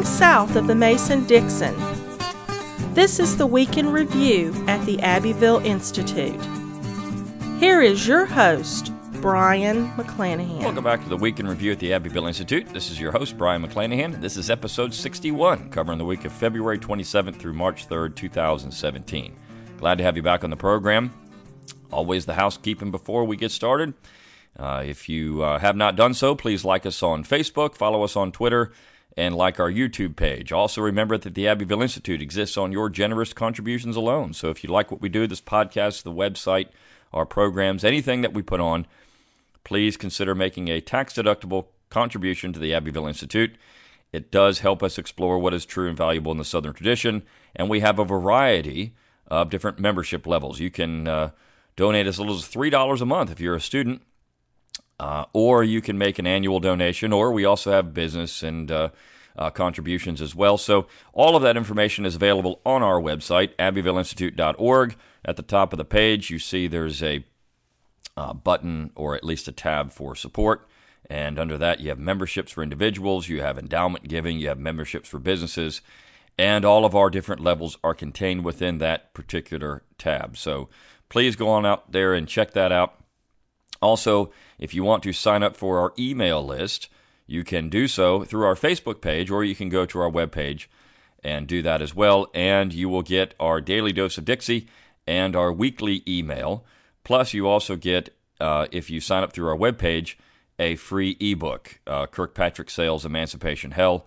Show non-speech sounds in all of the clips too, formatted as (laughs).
You're south of the Mason Dixon. This is the Week in Review at the Abbeville Institute. Here is your host, Brion McClanahan. Welcome back to the Week in Review at the Abbeville Institute. This is your host, Brion McClanahan. This is episode 61, covering the week of February 27th through March 3rd, 2017. Glad to have you back on the program. Always the housekeeping before we get started. Uh, if you uh, have not done so, please like us on Facebook, follow us on Twitter, and like our YouTube page. Also, remember that the Abbeville Institute exists on your generous contributions alone. So if you like what we do, this podcast, the website, our programs, anything that we put on, please consider making a tax deductible contribution to the Abbeville Institute. It does help us explore what is true and valuable in the Southern tradition, and we have a variety of different membership levels. You can uh, donate as little as $3 a month if you're a student, uh, or you can make an annual donation, or we also have business and uh, uh, contributions as well. So all of that information is available on our website, abbevilleinstitute.org. At the top of the page, you see there's a uh, button or at least a tab for support. And under that, you have memberships for individuals, you have endowment giving, you have memberships for businesses, and all of our different levels are contained within that particular tab. So please go on out there and check that out. Also, if you want to sign up for our email list, you can do so through our Facebook page or you can go to our webpage and do that as well. And you will get our daily dose of Dixie and our weekly email. Plus, you also get, uh, if you sign up through our webpage, a free ebook, uh, Kirkpatrick Sale's Emancipation Hell.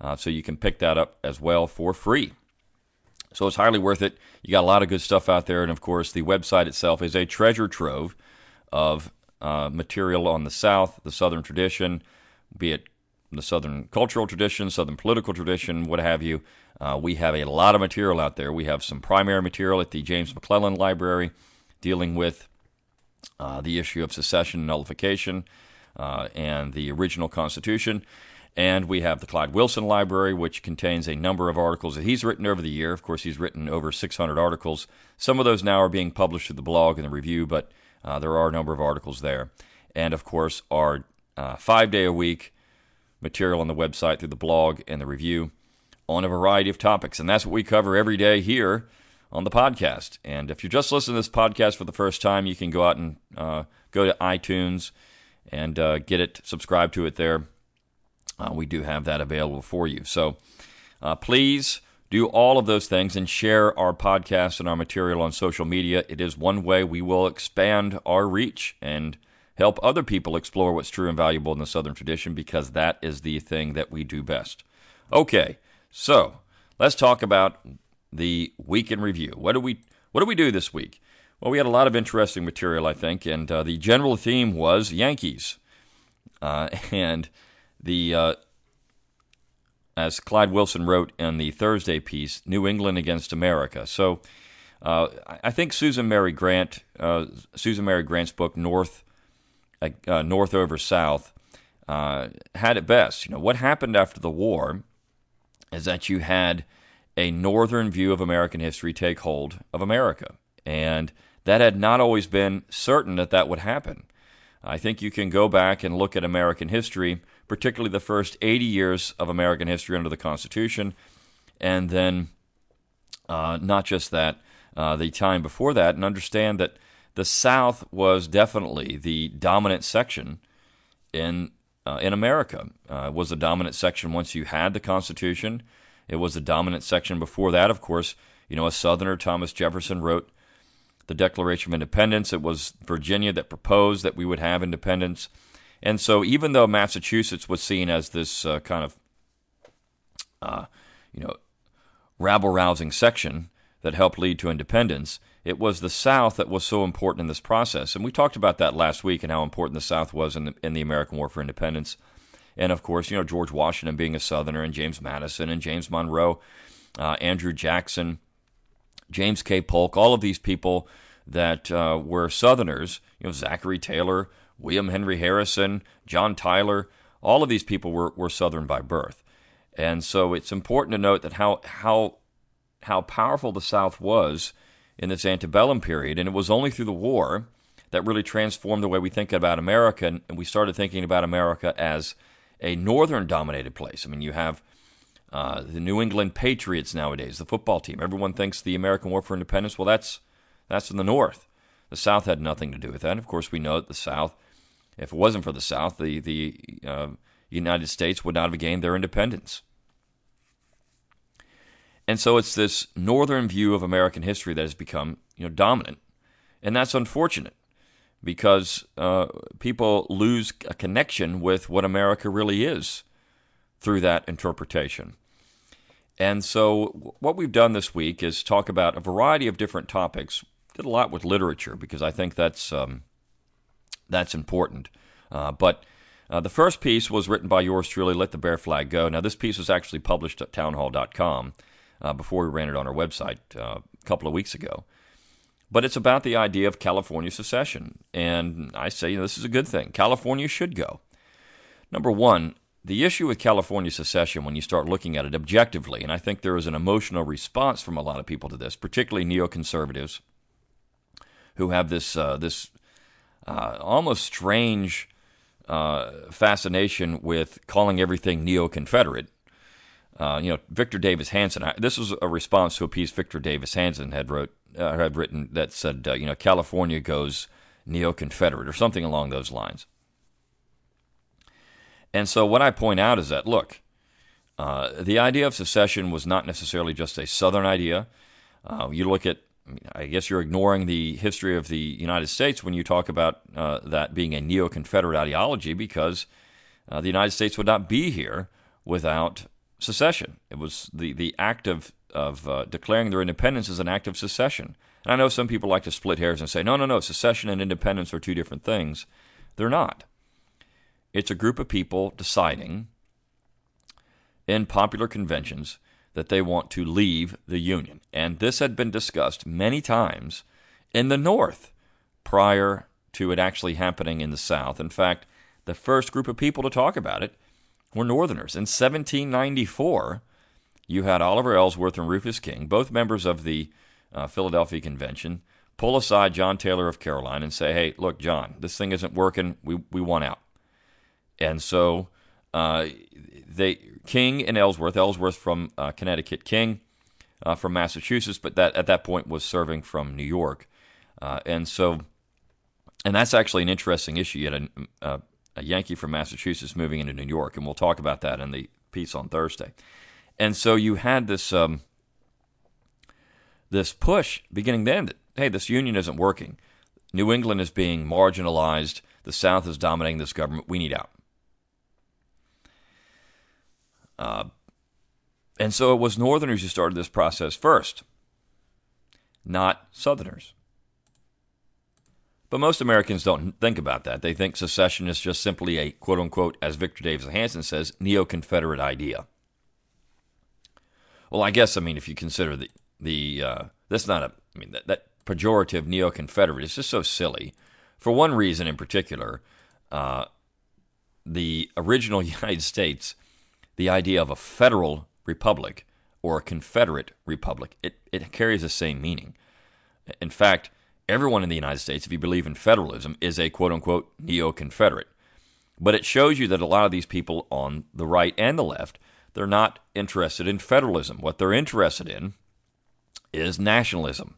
Uh, so you can pick that up as well for free. So it's highly worth it. You got a lot of good stuff out there. And of course, the website itself is a treasure trove of uh, material on the South, the Southern tradition, be it the Southern cultural tradition, Southern political tradition, what have you. Uh, we have a lot of material out there. We have some primary material at the James McClellan Library dealing with uh, the issue of secession and nullification uh, and the original Constitution. And we have the Clyde Wilson Library, which contains a number of articles that he's written over the year. Of course, he's written over 600 articles. Some of those now are being published through the blog and the review, but uh, there are a number of articles there. And of course, our uh, five day a week material on the website through the blog and the review on a variety of topics. And that's what we cover every day here on the podcast. And if you're just listening to this podcast for the first time, you can go out and uh, go to iTunes and uh, get it, subscribe to it there. Uh, we do have that available for you. So uh, please do all of those things and share our podcast and our material on social media. It is one way we will expand our reach and help other people explore what's true and valuable in the Southern tradition because that is the thing that we do best. Okay, so let's talk about the week in review. What do we what do we do this week? Well, we had a lot of interesting material, I think, and uh, the general theme was Yankees, uh, (laughs) and the uh, as Clyde Wilson wrote in the Thursday piece, New England against America. So uh, I think Susan Mary Grant, uh, Susan Mary Grant's book North, uh, uh North over South, uh, had it best. You know what happened after the war is that you had a northern view of American history take hold of America, and that had not always been certain that that would happen. I think you can go back and look at American history particularly the first 80 years of American history under the Constitution, and then uh, not just that, uh, the time before that, and understand that the South was definitely the dominant section in uh, in America. Uh, was a dominant section once you had the Constitution. It was the dominant section before that. Of course, you know, a Southerner, Thomas Jefferson, wrote the Declaration of Independence. It was Virginia that proposed that we would have independence. And so, even though Massachusetts was seen as this uh, kind of, uh, you know, rabble rousing section that helped lead to independence, it was the South that was so important in this process. And we talked about that last week and how important the South was in the, in the American War for Independence. And of course, you know, George Washington being a Southerner, and James Madison, and James Monroe, uh, Andrew Jackson, James K. Polk, all of these people that uh, were Southerners, you know, Zachary Taylor, William Henry Harrison, John Tyler, all of these people were, were Southern by birth. And so it's important to note that how, how, how powerful the South was in this antebellum period. And it was only through the war that really transformed the way we think about America. And we started thinking about America as a northern dominated place. I mean, you have Uh, the New England Patriots nowadays, the football team. Everyone thinks the American War for Independence. Well, that's that's in the North. The South had nothing to do with that. And of course, we know that the South, if it wasn't for the South, the the uh, United States would not have gained their independence. And so it's this northern view of American history that has become you know dominant, and that's unfortunate because uh, people lose a connection with what America really is through that interpretation. And so, what we've done this week is talk about a variety of different topics. Did a lot with literature because I think that's um, that's important. Uh, but uh, the first piece was written by yours truly, Let the Bear Flag Go. Now, this piece was actually published at townhall.com uh, before we ran it on our website uh, a couple of weeks ago. But it's about the idea of California secession. And I say you know, this is a good thing. California should go. Number one, the issue with California secession, when you start looking at it objectively, and I think there is an emotional response from a lot of people to this, particularly neoconservatives, who have this uh, this uh, almost strange uh, fascination with calling everything neo-Confederate. Uh, you know, Victor Davis Hanson. this was a response to a piece Victor Davis Hanson had wrote uh, had written that said, uh, you know, California goes neo-Confederate or something along those lines. And so, what I point out is that look, uh, the idea of secession was not necessarily just a Southern idea. You look at I guess you're ignoring the history of the United States when you talk about uh, that being a neo Confederate ideology because uh, the United States would not be here without secession. It was the, the act of, of uh, declaring their independence as an act of secession. And I know some people like to split hairs and say, no, no, no, secession and independence are two different things. They're not. It's a group of people deciding in popular conventions that they want to leave the Union. And this had been discussed many times in the North prior to it actually happening in the South. In fact, the first group of people to talk about it were Northerners. In 1794, you had Oliver Ellsworth and Rufus King, both members of the uh, Philadelphia Convention, pull aside John Taylor of Caroline and say, hey, look, John, this thing isn't working. We, we want out. And so uh, they King and Ellsworth, Ellsworth from uh, Connecticut, King uh, from Massachusetts, but that at that point was serving from New York, uh, and so, and that's actually an interesting issue. You had a, a, Yankee from Massachusetts moving into New York, and we'll talk about that in the piece on Thursday. And so you had this um, this push beginning then that hey, this union isn't working. New England is being marginalized. The South is dominating this government. We need out. Uh, and so it was Northerners who started this process first, not Southerners. But most Americans don't think about that. They think secession is just simply a quote unquote, as Victor Davis Hanson says, neo Confederate idea. Well, I guess, I mean, if you consider the, the uh, that's not a, I mean, that, that pejorative neo Confederate is just so silly. For one reason in particular, uh, the original (laughs) United States the idea of a federal republic or a confederate republic. It, it carries the same meaning. In fact, everyone in the United States, if you believe in federalism, is a quote unquote neo Confederate. But it shows you that a lot of these people on the right and the left, they're not interested in federalism. What they're interested in is nationalism.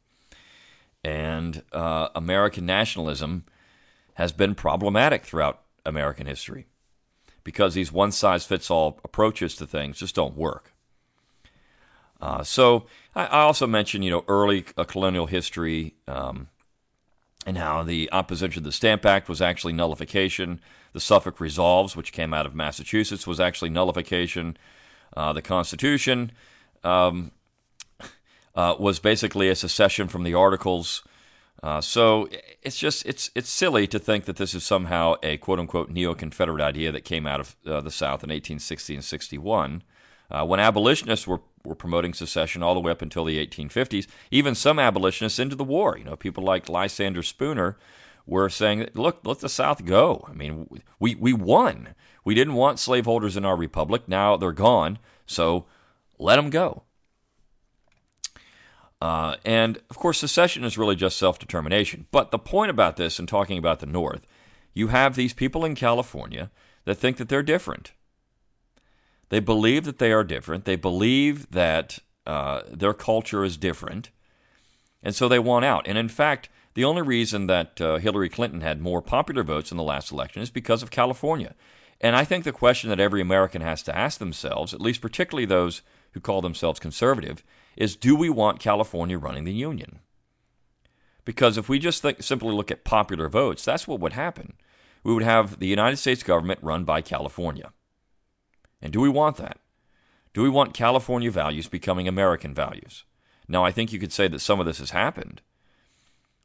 And uh, American nationalism has been problematic throughout American history because these one size fits all approaches to things just don't work. Uh, so I, I, also mentioned, you know, early uh, colonial history um, and how the opposition to the Stamp Act was actually nullification. The Suffolk Resolves, which came out of Massachusetts, was actually nullification. Uh, the Constitution um, (laughs) uh, was basically a secession from the Articles. Uh, so it's just it's it's silly to think that this is somehow a quote unquote neo Confederate idea that came out of uh, the South in 1860 and 61. Uh, when abolitionists were, were promoting secession all the way up until the 1850s, even some abolitionists into the war, you know, people like Lysander Spooner were saying, look, let the South go. I mean, we, we won. We didn't want slaveholders in our republic. Now they're gone. So let them go. Uh, and of course, secession is really just self determination. But the point about this, and talking about the North, you have these people in California that think that they're different. They believe that they are different. They believe that uh, their culture is different. And so they want out. And in fact, the only reason that uh, Hillary Clinton had more popular votes in the last election is because of California. And I think the question that every American has to ask themselves, at least particularly those who call themselves conservative, is do we want California running the union? Because if we just think, simply look at popular votes, that's what would happen. We would have the United States government run by California. And do we want that? Do we want California values becoming American values? Now, I think you could say that some of this has happened,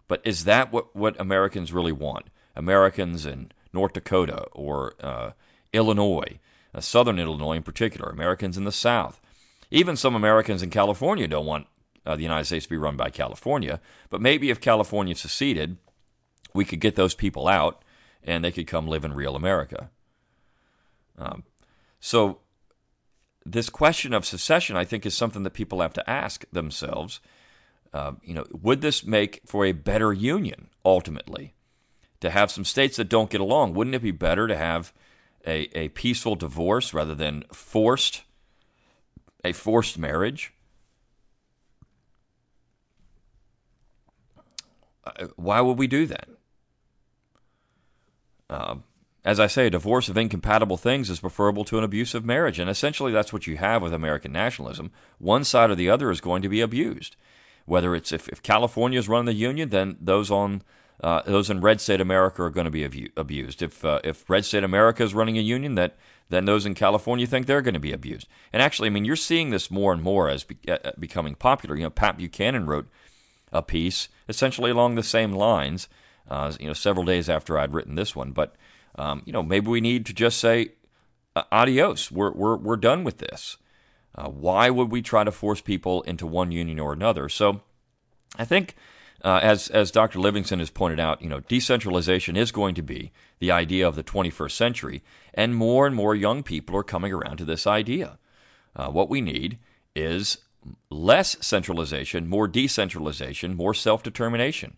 but is that what, what Americans really want? Americans in North Dakota or uh, Illinois, uh, southern Illinois in particular, Americans in the South. Even some Americans in California don't want uh, the United States to be run by California, but maybe if California seceded, we could get those people out and they could come live in real America. Um, so, this question of secession, I think, is something that people have to ask themselves. Uh, you know, would this make for a better union ultimately? To have some states that don't get along, wouldn't it be better to have a, a peaceful divorce rather than forced a forced marriage? Uh, why would we do that? Uh, as I say, a divorce of incompatible things is preferable to an abusive marriage. And essentially, that's what you have with American nationalism. One side or the other is going to be abused. Whether it's if, if California is running the union, then those on uh, those in red state America are going to be abu- abused. If uh, if red state America is running a union, that then those in California think they're going to be abused. And actually, I mean, you're seeing this more and more as be- uh, uh, becoming popular. You know, Pat Buchanan wrote a piece essentially along the same lines. Uh, you know, several days after I'd written this one, but um, you know, maybe we need to just say uh, adios. We're we're we're done with this. Why would we try to force people into one union or another? So, I think. Uh, as as Dr. Livingston has pointed out, you know, decentralization is going to be the idea of the 21st century, and more and more young people are coming around to this idea. Uh, what we need is less centralization, more decentralization, more self determination.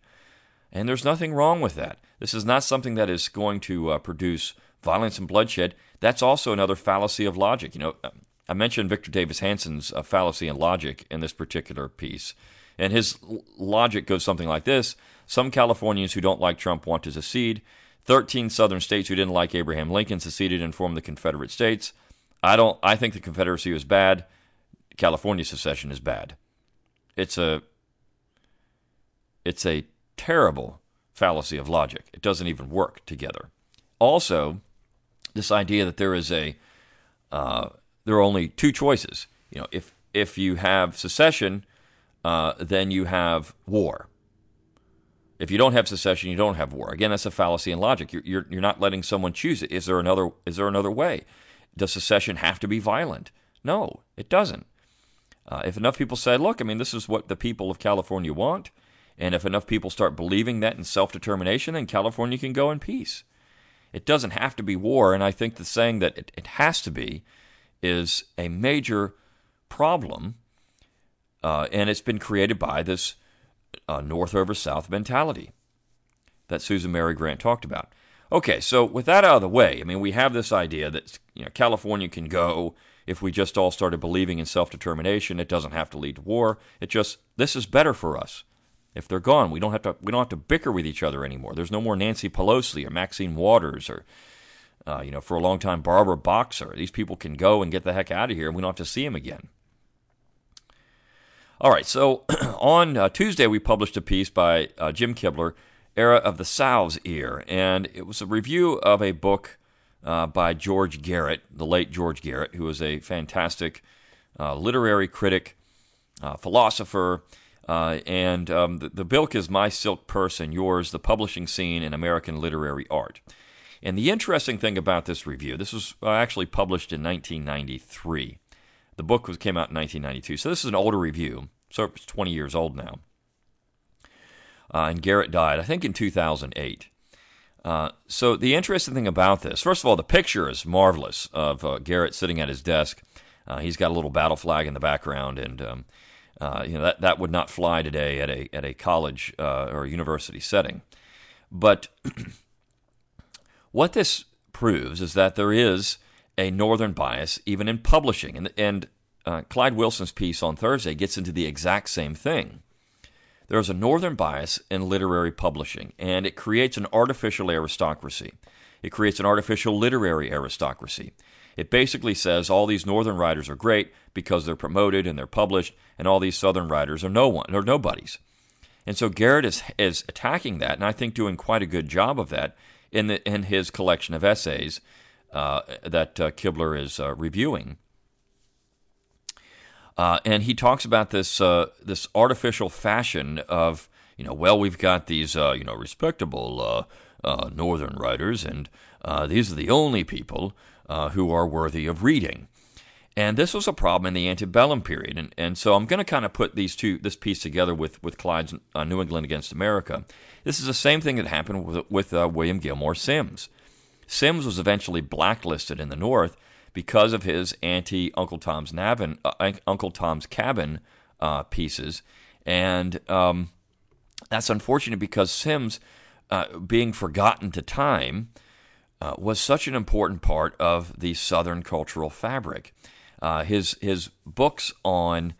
And there's nothing wrong with that. This is not something that is going to uh, produce violence and bloodshed. That's also another fallacy of logic. You know, I mentioned Victor Davis Hanson's uh, fallacy in logic in this particular piece. And his logic goes something like this Some Californians who don't like Trump want to secede. 13 southern states who didn't like Abraham Lincoln seceded and formed the Confederate States. I don't I think the Confederacy was bad. California secession is bad. It's a it's a terrible fallacy of logic. It doesn't even work together. Also, this idea that there is a uh, there are only two choices. You know, if if you have secession, uh, then you have war. If you don't have secession, you don't have war. Again, that's a fallacy in logic. You're, you're, you're not letting someone choose it. Is there another? Is there another way? Does secession have to be violent? No, it doesn't. Uh, if enough people say, "Look, I mean, this is what the people of California want," And if enough people start believing that in self determination, then California can go in peace. It doesn't have to be war. And I think the saying that it, it has to be is a major problem. Uh, and it's been created by this uh, North over South mentality that Susan Mary Grant talked about. Okay, so with that out of the way, I mean, we have this idea that you know, California can go if we just all started believing in self determination. It doesn't have to lead to war. It just, this is better for us. If they're gone, we don't have to we don't have to bicker with each other anymore. There's no more Nancy Pelosi or Maxine Waters or uh, you know for a long time Barbara Boxer. These people can go and get the heck out of here, and we don't have to see them again. All right, so (clears throat) on uh, Tuesday we published a piece by uh, Jim Kibler, Era of the Sow's Ear, and it was a review of a book uh, by George Garrett, the late George Garrett, who was a fantastic uh, literary critic, uh, philosopher uh, and um, the, the book is My Silk Purse and Yours The Publishing Scene in American Literary Art. And the interesting thing about this review, this was actually published in 1993. The book was, came out in 1992. So this is an older review. So it's 20 years old now. Uh, and Garrett died, I think, in 2008. Uh, so the interesting thing about this, first of all, the picture is marvelous of uh, Garrett sitting at his desk. Uh, he's got a little battle flag in the background, and um, uh, you know that that would not fly today at a at a college uh, or university setting. But (clears throat) what this proves is that there is a northern bias even in publishing. And, and uh, Clyde Wilson's piece on Thursday gets into the exact same thing. There's a northern bias in literary publishing, and it creates an artificial aristocracy. It creates an artificial literary aristocracy. It basically says all these northern writers are great because they're promoted and they're published, and all these southern writers are no one, or nobodies. And so Garrett is is attacking that, and I think doing quite a good job of that in the in his collection of essays that uh, Kibler is uh, reviewing. Uh, and he talks about this uh, this artificial fashion of you know well we've got these uh, you know respectable northern writers and these are the only people who are worthy of reading. And this was a problem in the antebellum period. And, and so I'm going to kind of put these two, this piece together with, with Clyde's uh, New England Against America. This is the same thing that happened with, with uh, William Gilmore Simms. Simms was eventually blacklisted in the North because of his anti Uncle Tom's, Navin, uh, Uncle Tom's Cabin uh, pieces. And um, that's unfortunate because Simms, uh, being forgotten to time, uh, was such an important part of the Southern cultural fabric. Uh, his his books on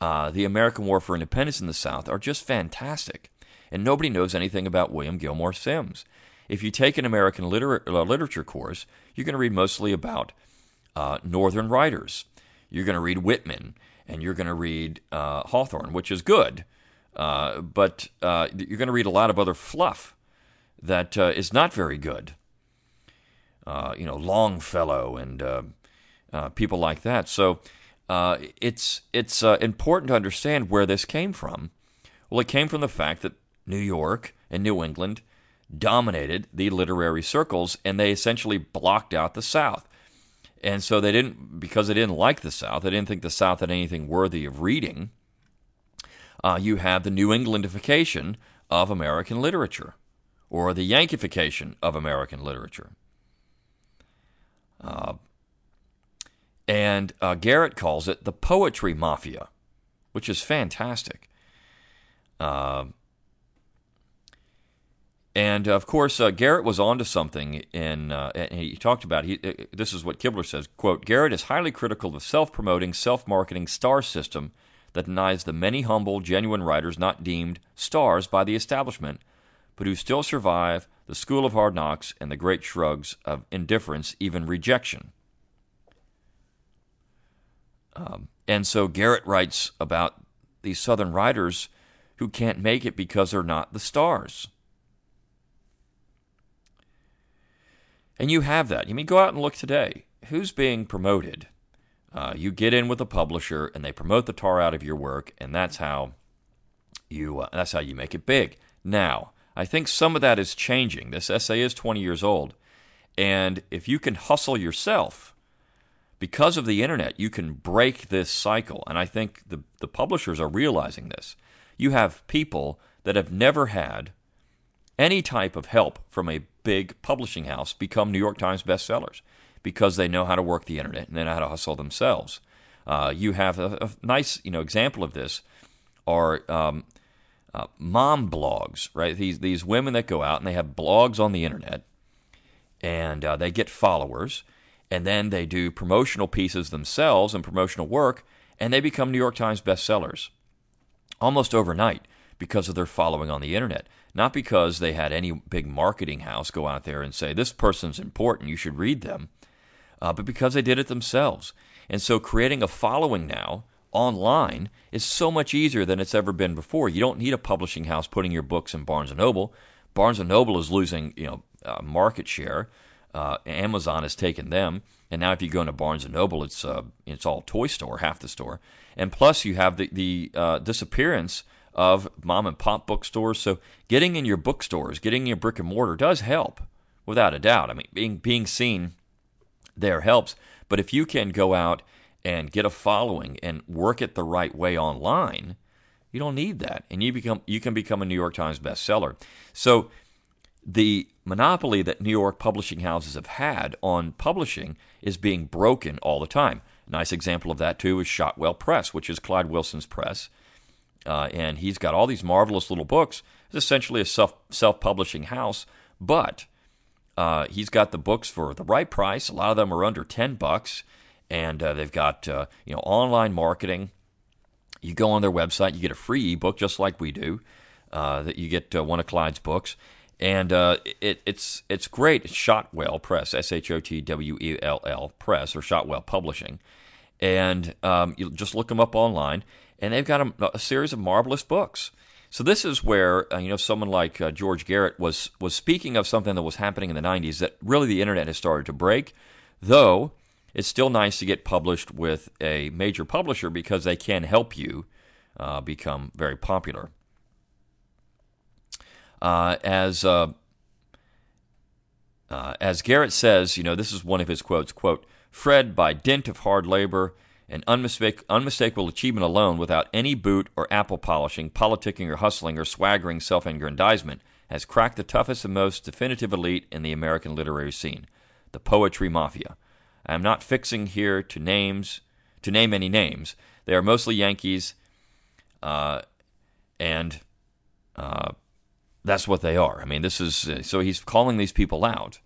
uh, the American War for Independence in the South are just fantastic, and nobody knows anything about William Gilmore Simms. If you take an American liter- uh, literature course, you're going to read mostly about uh, Northern writers. You're going to read Whitman, and you're going to read uh, Hawthorne, which is good, but you're going to read a lot of other fluff that is not very good. you know, Longfellow and uh, people like that. So uh, it's it's uh, important to understand where this came from. Well, it came from the fact that New York and New England dominated the literary circles, and they essentially blocked out the South. And so they didn't, because they didn't like the South, they didn't think the South had anything worthy of reading. Uh, you have the New Englandification of American literature, or the Yankification of American literature. Uh, and uh, Garrett calls it the poetry mafia, which is fantastic. Uh, and of course, uh, Garrett was onto something. In uh, and he talked about he. Uh, this is what Kibler says: "Quote: Garrett is highly critical of the self-promoting, self-marketing star system that denies the many humble, genuine writers not deemed stars by the establishment, but who still survive the school of hard knocks and the great shrugs of indifference, even rejection." Um, and so Garrett writes about these Southern writers who can't make it because they're not the stars. And you have that. You mean go out and look today. Who's being promoted? Uh, you get in with a publisher, and they promote the tar out of your work, and that's how you uh, that's how you make it big. Now, I think some of that is changing. This essay is 20 years old, and if you can hustle yourself because of the internet, you can break this cycle. And I think the, the publishers are realizing this. You have people that have never had any type of help from a big publishing house become New York Times bestsellers because they know how to work the internet and they know how to hustle themselves. Uh, you have a, a, nice you know example of this are um, uh, mom blogs, right? These these women that go out and they have blogs on the internet, and uh, they get followers, and then they do promotional pieces themselves and promotional work, and they become New York Times bestsellers almost overnight because of their following on the internet. Not because they had any big marketing house go out there and say, this person's important, you should read them, uh, but because they did it themselves. And so creating a following now online is so much easier than it's ever been before. You don't need a publishing house putting your books in Barnes & Noble. Barnes & Noble is losing you know, uh, market share uh, Amazon has taken them, and now if you go into Barnes and Noble, it's uh, it's all toy store, half the store, and plus you have the the uh, disappearance of mom and pop bookstores. So getting in your bookstores, getting in your brick and mortar does help, without a doubt. I mean, being being seen there helps, but if you can go out and get a following and work it the right way online, you don't need that, and you become you can become a New York Times bestseller. So the monopoly that New York publishing houses have had on publishing is being broken all the time. A nice example of that, too, is Shotwell Press, which is Clyde Wilson's press. Uh, and he's got all these marvelous little books. It's essentially a self self publishing house, but uh, he's got the books for the right price. A lot of them are under ten bucks, and uh, they've got uh, you know online marketing. You go on their website, you get a free ebook just like we do. Uh, that you get uh, one of Clyde's books, and it, it's it's great. It's Shotwell Press, S H O T W E L L Press, or Shotwell Publishing, and um, you just look them up online, and they've got a, a series of marvelous books. So this is where uh, you know someone like uh, George Garrett was was speaking of something that was happening in the '90s that really the internet has started to break, though. It's still nice to get published with a major publisher because they can help you uh, become very popular. Uh, as uh, uh, as Garrett says, you know, this is one of his quotes. "Quote: Fred, by dint of hard labor and unmistake- unmistakable achievement alone, without any boot or apple polishing, politicking or hustling or swaggering self-aggrandizement, has cracked the toughest and most definitive elite in the American literary scene, the poetry mafia. I am not fixing here to names, to name any names. They are mostly Yankees, uh, and uh, that's what they are. I mean, this is uh, so he's calling these people out.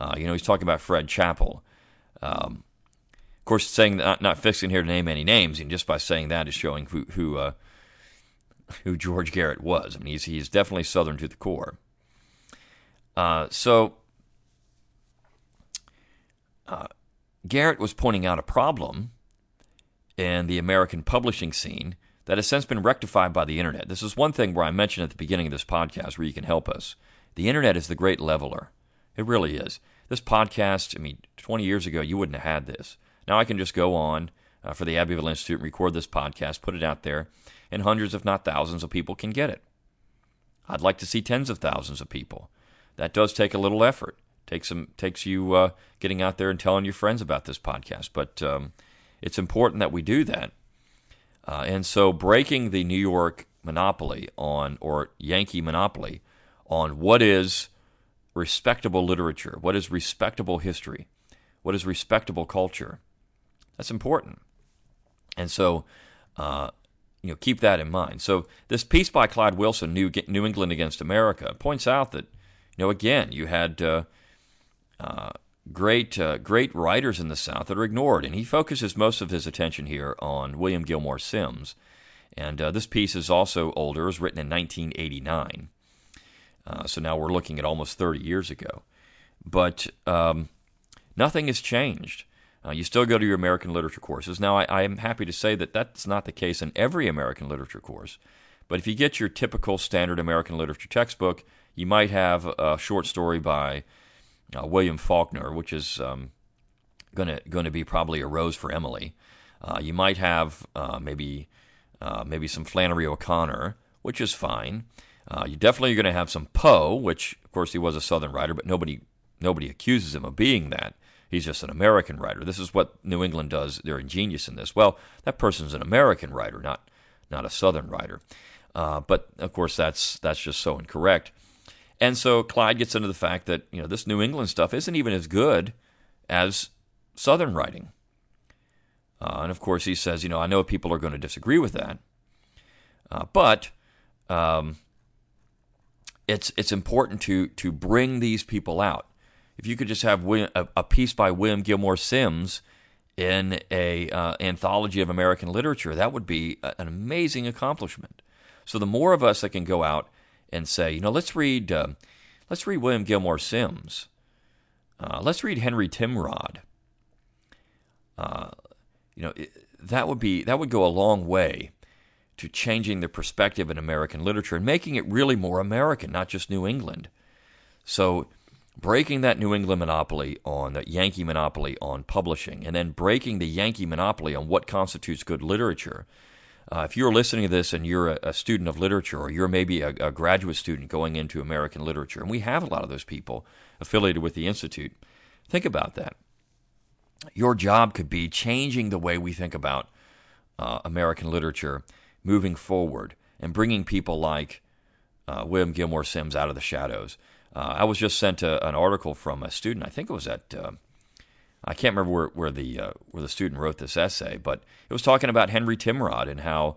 Uh, you know, he's talking about Fred Chappell. Um, of course, saying not, not fixing here to name any names, and just by saying that is showing who who uh, who George Garrett was. I mean, he's he's definitely Southern to the core. Uh, so uh, Garrett was pointing out a problem in the American publishing scene that has since been rectified by the internet. This is one thing where I mentioned at the beginning of this podcast where you can help us. The internet is the great leveler. It really is. This podcast, I mean, 20 years ago, you wouldn't have had this. Now I can just go on uh, for the Abbeville Institute and record this podcast, put it out there, and hundreds, if not thousands, of people can get it. I'd like to see tens of thousands of people. That does take a little effort. Takes some takes you uh, getting out there and telling your friends about this podcast, but um, it's important that we do that uh, and so breaking the New York monopoly on, or Yankee monopoly on what is respectable literature, what is respectable history, what is respectable culture, that's important. And so, uh, you know, keep that in mind. So this piece by Clyde Wilson, New, New England Against America, points out that, you know, again, you had uh, uh, great uh, great writers in the South that are ignored, and he focuses most of his attention here on William Gilmore Simms. And uh, this piece is also older; it was written in 1989. Uh, so now we're looking at almost 30 years ago. But um, nothing has changed. Uh, you still go to your American literature courses. Now, I, I am happy to say that that's not the case in every American literature course. But if you get your typical standard American literature textbook, you might have a short story by uh, William Faulkner, which is um, going to be probably a rose for Emily. Uh, you might have uh, maybe uh, maybe some Flannery O'Connor, which is fine. Uh, you definitely are going to have some Poe, which of course he was a Southern writer, but nobody nobody accuses him of being that. He's just an American writer. This is what New England does. They're ingenious in this. Well, that person's an American writer, not not a Southern writer. Uh, but of course, that's that's just so incorrect. And so Clyde gets into the fact that, you know, this New England stuff isn't even as good as Southern writing. Uh, and of course, he says, you know, I know people are going to disagree with that, uh, but um, it's it's important to to bring these people out. If you could just have a, piece by William Gilmore Simms in a uh, anthology of American literature, that would be a, an amazing accomplishment. So the more of us that can go out and say, you know, let's read, uh, let's read William Gilmore Simms, Uh, let's read Henry Timrod. Uh, you know, it, that would be that would go a long way to changing the perspective in American literature and making it really more American, not just New England. So, breaking that New England monopoly on that Yankee monopoly on publishing, and then breaking the Yankee monopoly on what constitutes good literature uh, if you're listening to this and you're a, a student of literature, or you're maybe a, a, graduate student going into American literature, and we have a lot of those people affiliated with the Institute, think about that. Your job could be changing the way we think about uh, American literature moving forward and bringing people like uh, William Gilmore Simms out of the shadows. Uh, I was just sent a, an article from a student, I think it was at uh, I can't remember where, where the uh, where the student wrote this essay, but it was talking about Henry Timrod and how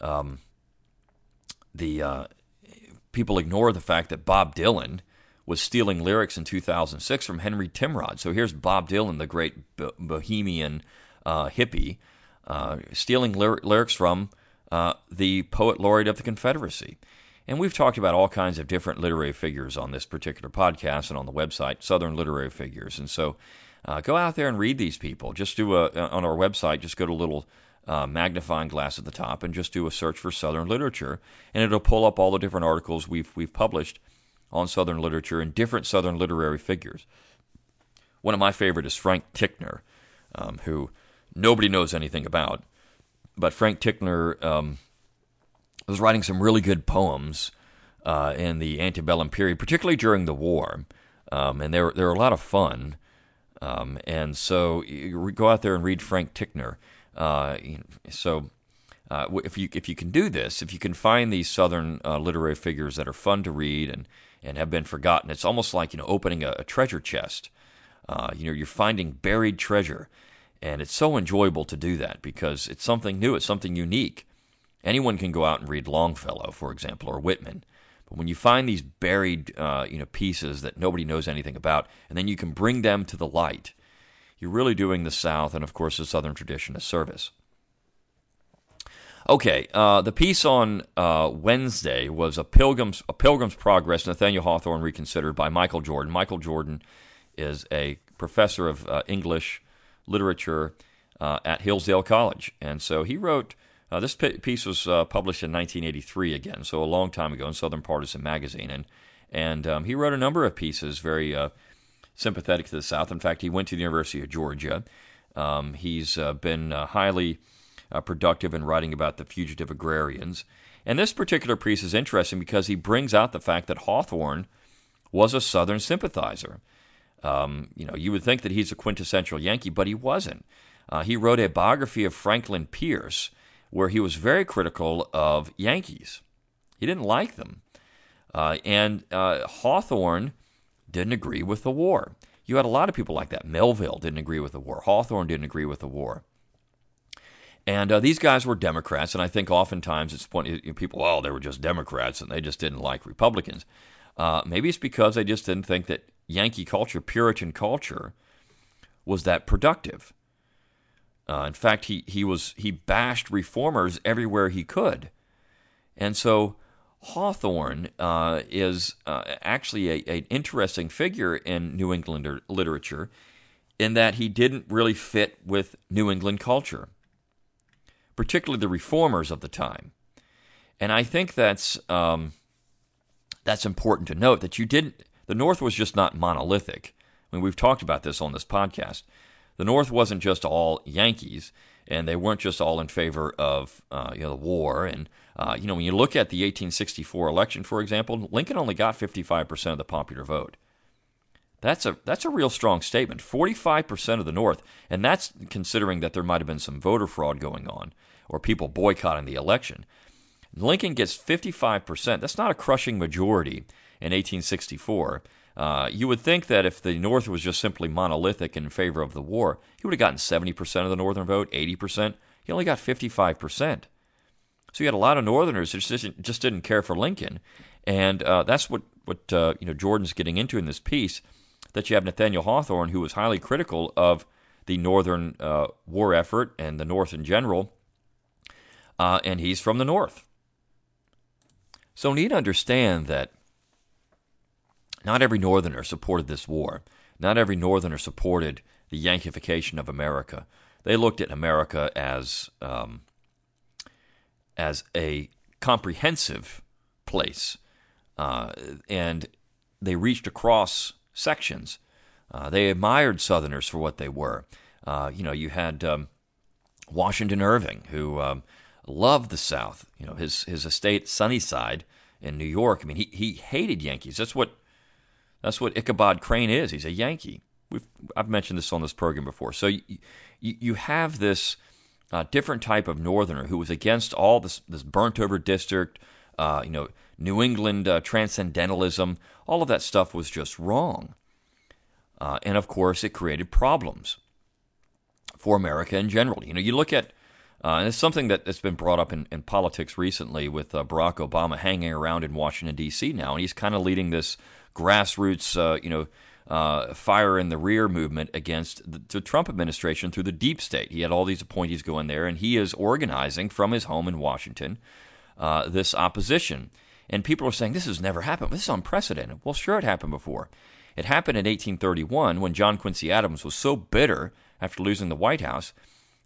um, the uh, people ignore the fact that Bob Dylan was stealing lyrics in 2006 from Henry Timrod. So here's Bob Dylan, the great bohemian uh, hippie, uh, stealing lyr- lyrics from the poet laureate of the Confederacy. And we've talked about all kinds of different literary figures on this particular podcast and on the website, Southern Literary Figures. And so uh, go out there and read these people. Just do a, on our website, just go to a little uh, magnifying glass at the top and just do a search for Southern literature, and it'll pull up all the different articles we've, we've published on Southern literature and different Southern literary figures. One of my favorite is Frank Ticknor, um, who nobody knows anything about. But Frank Ticknor um, was writing some really good poems uh, in the antebellum period, particularly during the war, um, and they're they're a lot of fun. Um, and so go out there and read Frank Ticknor. Uh, so uh, if you if you can do this, if you can find these Southern uh, literary figures that are fun to read and and have been forgotten, it's almost like you know opening a, a treasure chest. Uh, you know, you're finding buried treasure, and it's so enjoyable to do that because it's something new, it's something unique. Anyone can go out and read Longfellow, for example, or Whitman. But when you find these buried, uh, you know, pieces that nobody knows anything about, and then you can bring them to the light, you're really doing the South and, of course, the Southern tradition a service. Okay, uh, the piece on uh, Wednesday was a Pilgrim's a Pilgrim's Progress, Nathaniel Hawthorne Reconsidered by Michael Jordan. Michael Jordan is a professor of uh, English literature uh, at Hillsdale College, and so he wrote. Uh, this piece was uh, published in 1983 again, so a long time ago in Southern Partisan magazine, and and um, he wrote a number of pieces very sympathetic to the South. In fact, he went to the University of Georgia. Um, he's uh, been uh, highly uh, productive in writing about the fugitive agrarians. And this particular piece is interesting because he brings out the fact that Hawthorne was a Southern sympathizer. Um, you know, you would think that he's a quintessential Yankee, but he wasn't. Uh, he wrote a biography of Franklin Pierce where he was very critical of Yankees. He didn't like them. Uh, and uh, Hawthorne didn't agree with the war. You had a lot of people like that. Melville didn't agree with the war. Hawthorne didn't agree with the war. And uh, these guys were Democrats, and I think oftentimes it's point people, well, they were just Democrats and they just didn't like Republicans. Uh, maybe it's because they just didn't think that Yankee culture, Puritan culture, was that productive. Uh, in fact, he he was he bashed reformers everywhere he could, and so Hawthorne uh, is uh, actually an interesting figure in New England literature in that he didn't really fit with New England culture particularly the reformers of the time. And I think that's um, that's important to note that you didn't. The North was just not monolithic. I mean, we've talked about this on this podcast. The North wasn't just all Yankees, and they weren't just all in favor of uh, you know the war. And uh, you know, when you look at the 1864 election, for example, Lincoln only got 55 percent of the popular vote. That's a that's a real strong statement. 45% of the North, and that's considering that there might have been some voter fraud going on or people boycotting the election. Lincoln gets 55%. That's not a crushing majority in 1864. Uh, you would think that if the North was just simply monolithic in favor of the war, he would have gotten 70% of the Northern vote, 80%. He only got 55%. So you had a lot of Northerners who just didn't, just didn't care for Lincoln. And uh, that's what, what uh, you know Jordan's getting into in this piece that you have Nathaniel Hawthorne, who was highly critical of the Northern uh, war effort and the North in general, uh, and he's from the North. So need to understand that not every Northerner supported this war. Not every Northerner supported the Yankification of America. They looked at America as um, as a comprehensive place, uh, and they reached across sections. Uh, they admired Southerners for what they were. Uh, you know, you had um, Washington Irving, who um, loved the South. You know, his his estate Sunnyside in New York. I mean, he he hated Yankees. That's what that's what Ichabod Crane is. He's a Yankee. We've I've mentioned this on this program before. So you you, have this uh, different type of Northerner who was against all this this burnt over district. Uh, you know, New England uh, transcendentalism, all of that stuff was just wrong. Uh, and of course, it created problems for America in general. You know, you look at, uh, and it's something that, has been brought up in, in politics recently with uh, Barack Obama hanging around in Washington, D.C. now, and he's kind of leading this grassroots, uh, you know, uh, fire in the rear movement against the, the, Trump administration through the deep state. He had all these appointees go in there, and he is organizing from his home in Washington uh, this opposition. And people are saying this has never happened. This is unprecedented. Well, sure, it happened before. It happened in 1831 when John Quincy Adams was so bitter after losing the White House,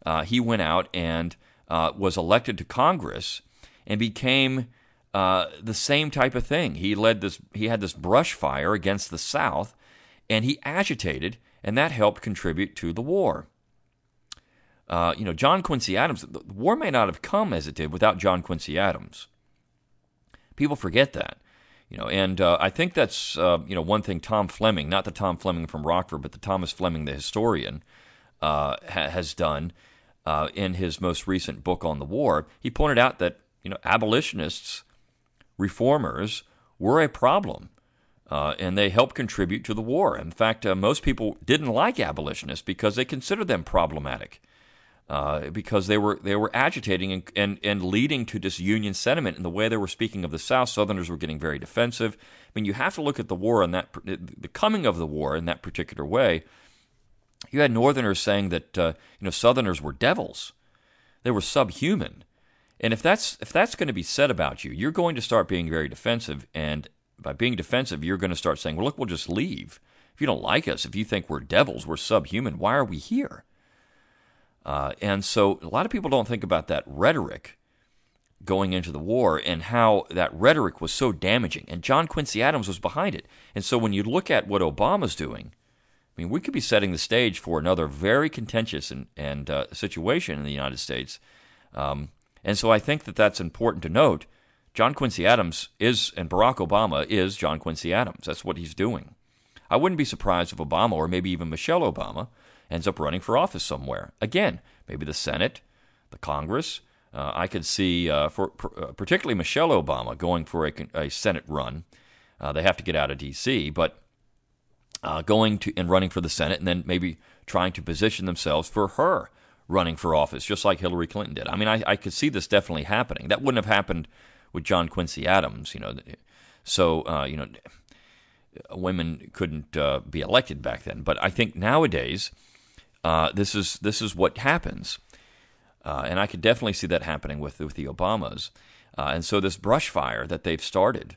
uh, he went out and uh, was elected to Congress and became uh, the same type of thing. He led this. He had this brush fire against the South, and he agitated, and that helped contribute to the war. Uh, you know, John Quincy Adams. The war may not have come as it did without John Quincy Adams. People forget that. You know, and uh, I think that's uh, you know one thing Tom Fleming, not the Tom Fleming from Rockford, but the Thomas Fleming, the historian, uh, ha- has done uh, in his most recent book on the war. He pointed out that you know abolitionists, reformers, were a problem, uh, and they helped contribute to the war. In fact, uh, most people didn't like abolitionists because they considered them problematic uh, because they were they were agitating and, and, and leading to disunion sentiment in the way they were speaking of the South. Southerners were getting very defensive. I mean, you have to look at the war and that the coming of the war in that particular way. You had Northerners saying that uh, you know Southerners were devils, they were subhuman, and if that's if that's going to be said about you, you're going to start being very defensive, and by being defensive, you're going to start saying, "Well, look, we'll just leave." If you don't like us, if you think we're devils, we're subhuman, why are we here? Uh, and so a lot of people don't think about that rhetoric going into the war and how that rhetoric was so damaging. And John Quincy Adams was behind it. And so when you look at what Obama's doing, I mean, we could be setting the stage for another very contentious and, and uh, situation in the United States. Um, and so I think that that's important to note. John Quincy Adams is, and Barack Obama is John Quincy Adams. That's what he's doing. I wouldn't be surprised if Obama or maybe even Michelle Obama ends up running for office somewhere. Again, maybe the Senate, the Congress. Uh, I could see, uh, for uh, particularly Michelle Obama, going for a, a Senate run. Uh, they have to get out of D.C., but uh, going to and running for the Senate, and then maybe trying to position themselves for her running for office, just like Hillary Clinton did. I mean, I, I could see this definitely happening. That wouldn't have happened with John Quincy Adams, you know. So, uh, you know, women couldn't be elected back then. But I think nowadays uh, this is this is what happens, uh, and I could definitely see that happening with with the Obamas, uh, and so this brush fire that they've started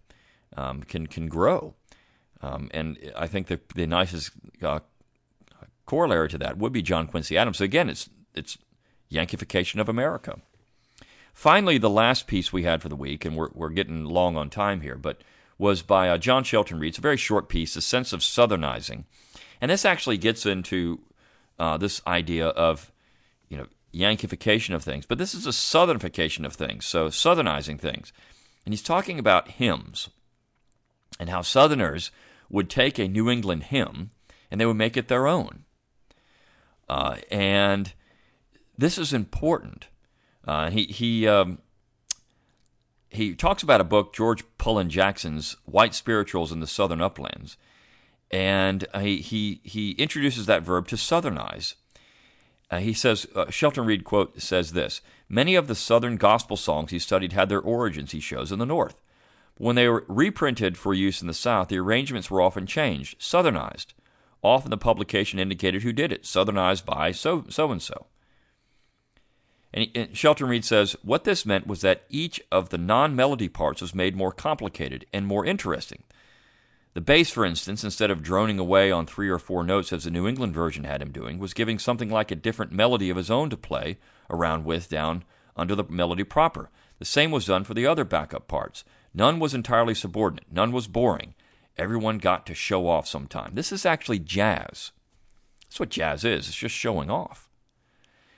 um, can can grow, um, and I think the the nicest uh, corollary to that would be John Quincy Adams. So again, it's it's Yankification of America. Finally, the last piece we had for the week, and we're we're getting long on time here, but was by uh, John Shelton Reed. It's a very short piece, "The Sense of Southernizing," and this actually gets into uh, this idea of you know Yankification of things, but this is a Southernification of things, so Southernizing things. And he's talking about hymns and how Southerners would take a New England hymn and they would make it their own. Uh, and this is important. Uh, he he um, he talks about a book, George Pullen Jackson's "White Spirituals in the Southern Uplands," and he, he, he introduces that verb to southernize. Uh, he says, uh, Shelton Reed, quote, says this Many of the southern gospel songs he studied had their origins, he shows, in the North. When they were reprinted for use in the South, the arrangements were often changed, southernized. Often the publication indicated who did it, southernized by so so and so. And Shelton Reed says, What this meant was that each of the non melody parts was made more complicated and more interesting. The bass, for instance, instead of droning away on three or four notes as the New England version had him doing, was giving something like a different melody of his own to play around with down under the melody proper. The same was done for the other backup parts. None was entirely subordinate, none was boring. Everyone got to show off sometime. This is actually jazz. That's what jazz is, it's just showing off.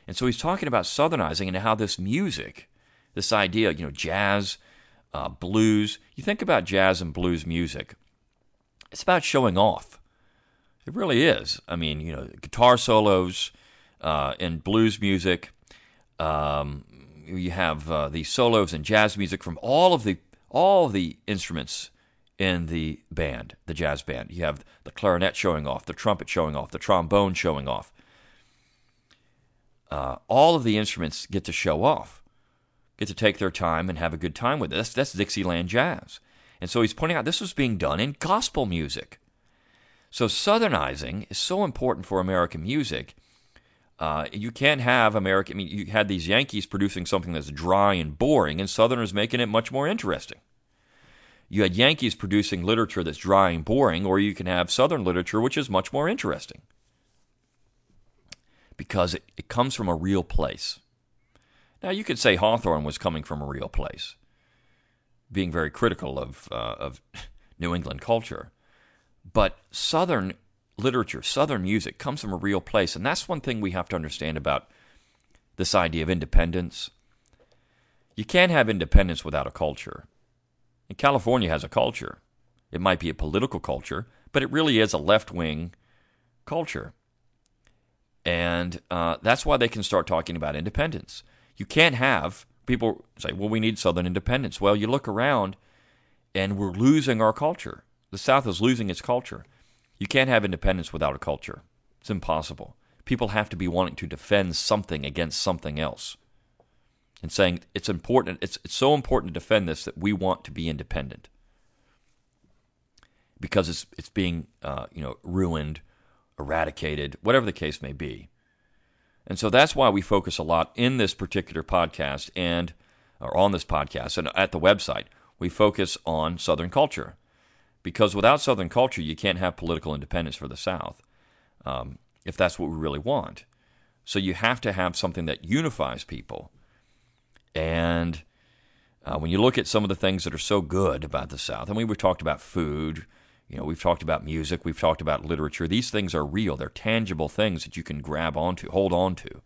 And so he's talking about Southernizing and how this music, this idea, you know, jazz, uh, blues, you think about jazz and blues music it's about showing off. It really is. I mean, you know, guitar solos uh, and blues music. Um, you have uh, the solos and jazz music from all of the all of the instruments in the band, the jazz band. You have the clarinet showing off, the trumpet showing off, the trombone showing off. Uh, all of the instruments get to show off, get to take their time and have a good time with it. That's, that's Dixieland jazz. And so he's pointing out this was being done in gospel music. So Southernizing is so important for American music. Uh, you can't have American. I mean, you had these Yankees producing something that's dry and boring, and Southerners making it much more interesting. You had Yankees producing literature that's dry and boring, or you can have Southern literature which is much more interesting because it, it comes from a real place. Now, you could say Hawthorne was coming from a real place, being very critical of, uh, of (laughs) New England culture. But Southern literature, Southern music comes from a real place. And that's one thing we have to understand about this idea of independence. You can't have independence without a culture. And California has a culture. It might be a political culture, but it really is a left wing culture. And uh, that's why they can start talking about independence. You can't have people say, well, we need Southern independence. Well, you look around and we're losing our culture. The South is losing its culture. You can't have independence without a culture. It's impossible. People have to be wanting to defend something against something else. And saying it's important, it's, it's so important to defend this that we want to be independent because it's it's being uh, you know ruined, eradicated, whatever the case may be. And so that's why we focus a lot in this particular podcast and or on this podcast and at the website. We focus on Southern culture because without Southern culture, you can't have political independence for the South um, if that's what we really want. So you have to have something that unifies people. And uh, when you look at some of the things that are so good about the South, mean, we've talked about food, you know, we've talked about music, we've talked about literature. These things are real; they're tangible things that you can grab onto, hold on to.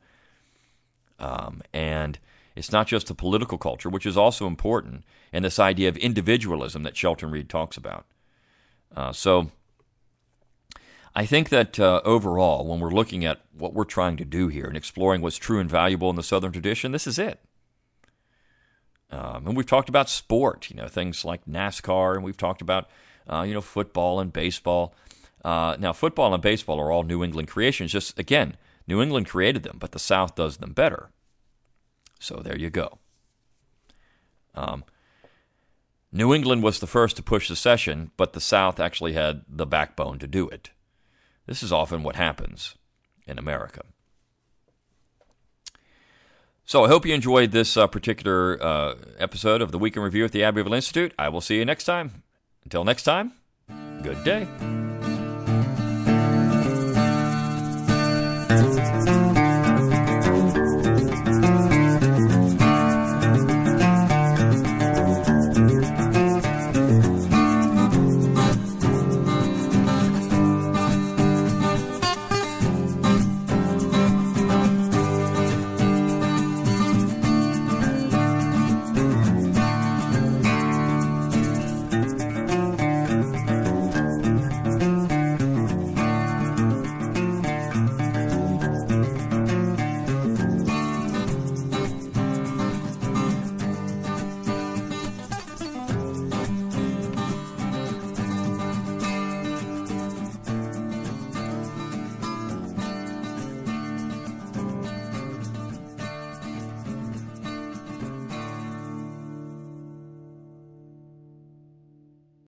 Um, and it's not just the political culture, which is also important, and this idea of individualism that Shelton Reed talks about. Uh, so, I think that uh, overall, when we're looking at what we're trying to do here and exploring what's true and valuable in the Southern tradition, this is it. Um, and we've talked about sport, you know, things like NASCAR, and we've talked about uh, you know, football and baseball. Uh, now, football and baseball are all New England creations. Just again, New England created them, but the South does them better. So there you go. Um, New England was the first to push secession, but the South actually had the backbone to do it. This is often what happens in America. So I hope you enjoyed this uh, particular uh, episode of the Week in Review at the Abbeville Institute. I will see you next time. Until next time, good day.